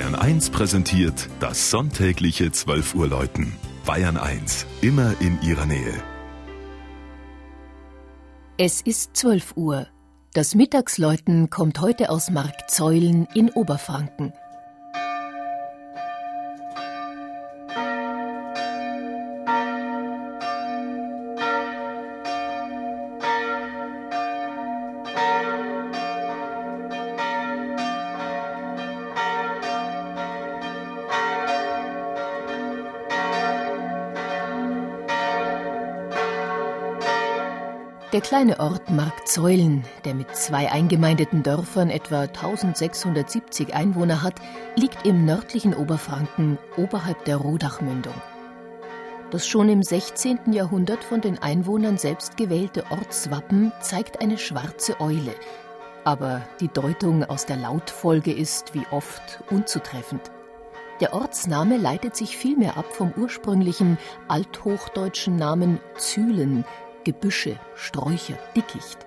Bayern 1 präsentiert das sonntägliche 12 Uhr Läuten. Bayern 1, immer in ihrer Nähe. Es ist 12 Uhr. Das Mittagsläuten kommt heute aus Markzeulen in Oberfranken. Der kleine Ort Markzeulen, der mit zwei eingemeindeten Dörfern etwa 1670 Einwohner hat, liegt im nördlichen Oberfranken oberhalb der Rodachmündung. Das schon im 16. Jahrhundert von den Einwohnern selbst gewählte Ortswappen zeigt eine schwarze Eule, aber die Deutung aus der Lautfolge ist, wie oft, unzutreffend. Der Ortsname leitet sich vielmehr ab vom ursprünglichen althochdeutschen Namen Zühlen, Gebüsche, Sträucher, Dickicht.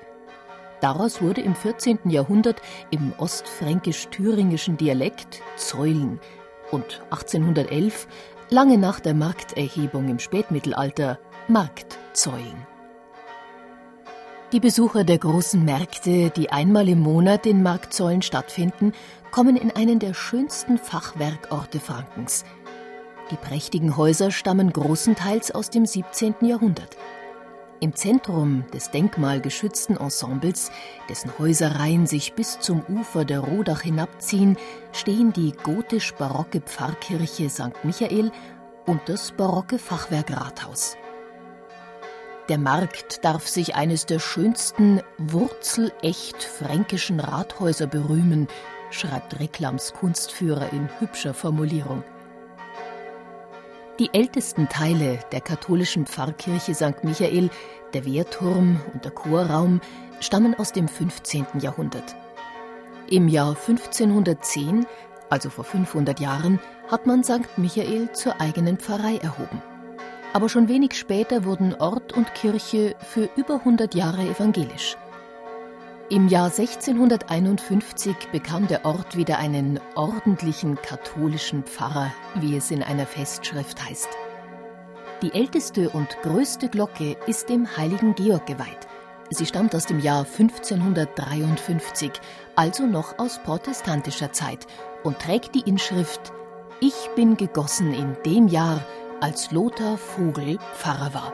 Daraus wurde im 14. Jahrhundert im ostfränkisch-thüringischen Dialekt Zeulen und 1811, lange nach der Markterhebung im Spätmittelalter, Marktzeulen. Die Besucher der großen Märkte, die einmal im Monat in Marktzeulen stattfinden, kommen in einen der schönsten Fachwerkorte Frankens. Die prächtigen Häuser stammen großenteils aus dem 17. Jahrhundert. Im Zentrum des denkmalgeschützten Ensembles, dessen Häuserreihen sich bis zum Ufer der Rodach hinabziehen, stehen die gotisch-barocke Pfarrkirche St. Michael und das barocke Fachwerkrathaus. Der Markt darf sich eines der schönsten wurzelecht fränkischen Rathäuser berühmen, schreibt Reklams Kunstführer in hübscher Formulierung. Die ältesten Teile der katholischen Pfarrkirche St. Michael, der Wehrturm und der Chorraum, stammen aus dem 15. Jahrhundert. Im Jahr 1510, also vor 500 Jahren, hat man St. Michael zur eigenen Pfarrei erhoben. Aber schon wenig später wurden Ort und Kirche für über 100 Jahre evangelisch. Im Jahr 1651 bekam der Ort wieder einen ordentlichen katholischen Pfarrer, wie es in einer Festschrift heißt. Die älteste und größte Glocke ist dem heiligen Georg geweiht. Sie stammt aus dem Jahr 1553, also noch aus protestantischer Zeit, und trägt die Inschrift Ich bin gegossen in dem Jahr, als Lothar Vogel Pfarrer war.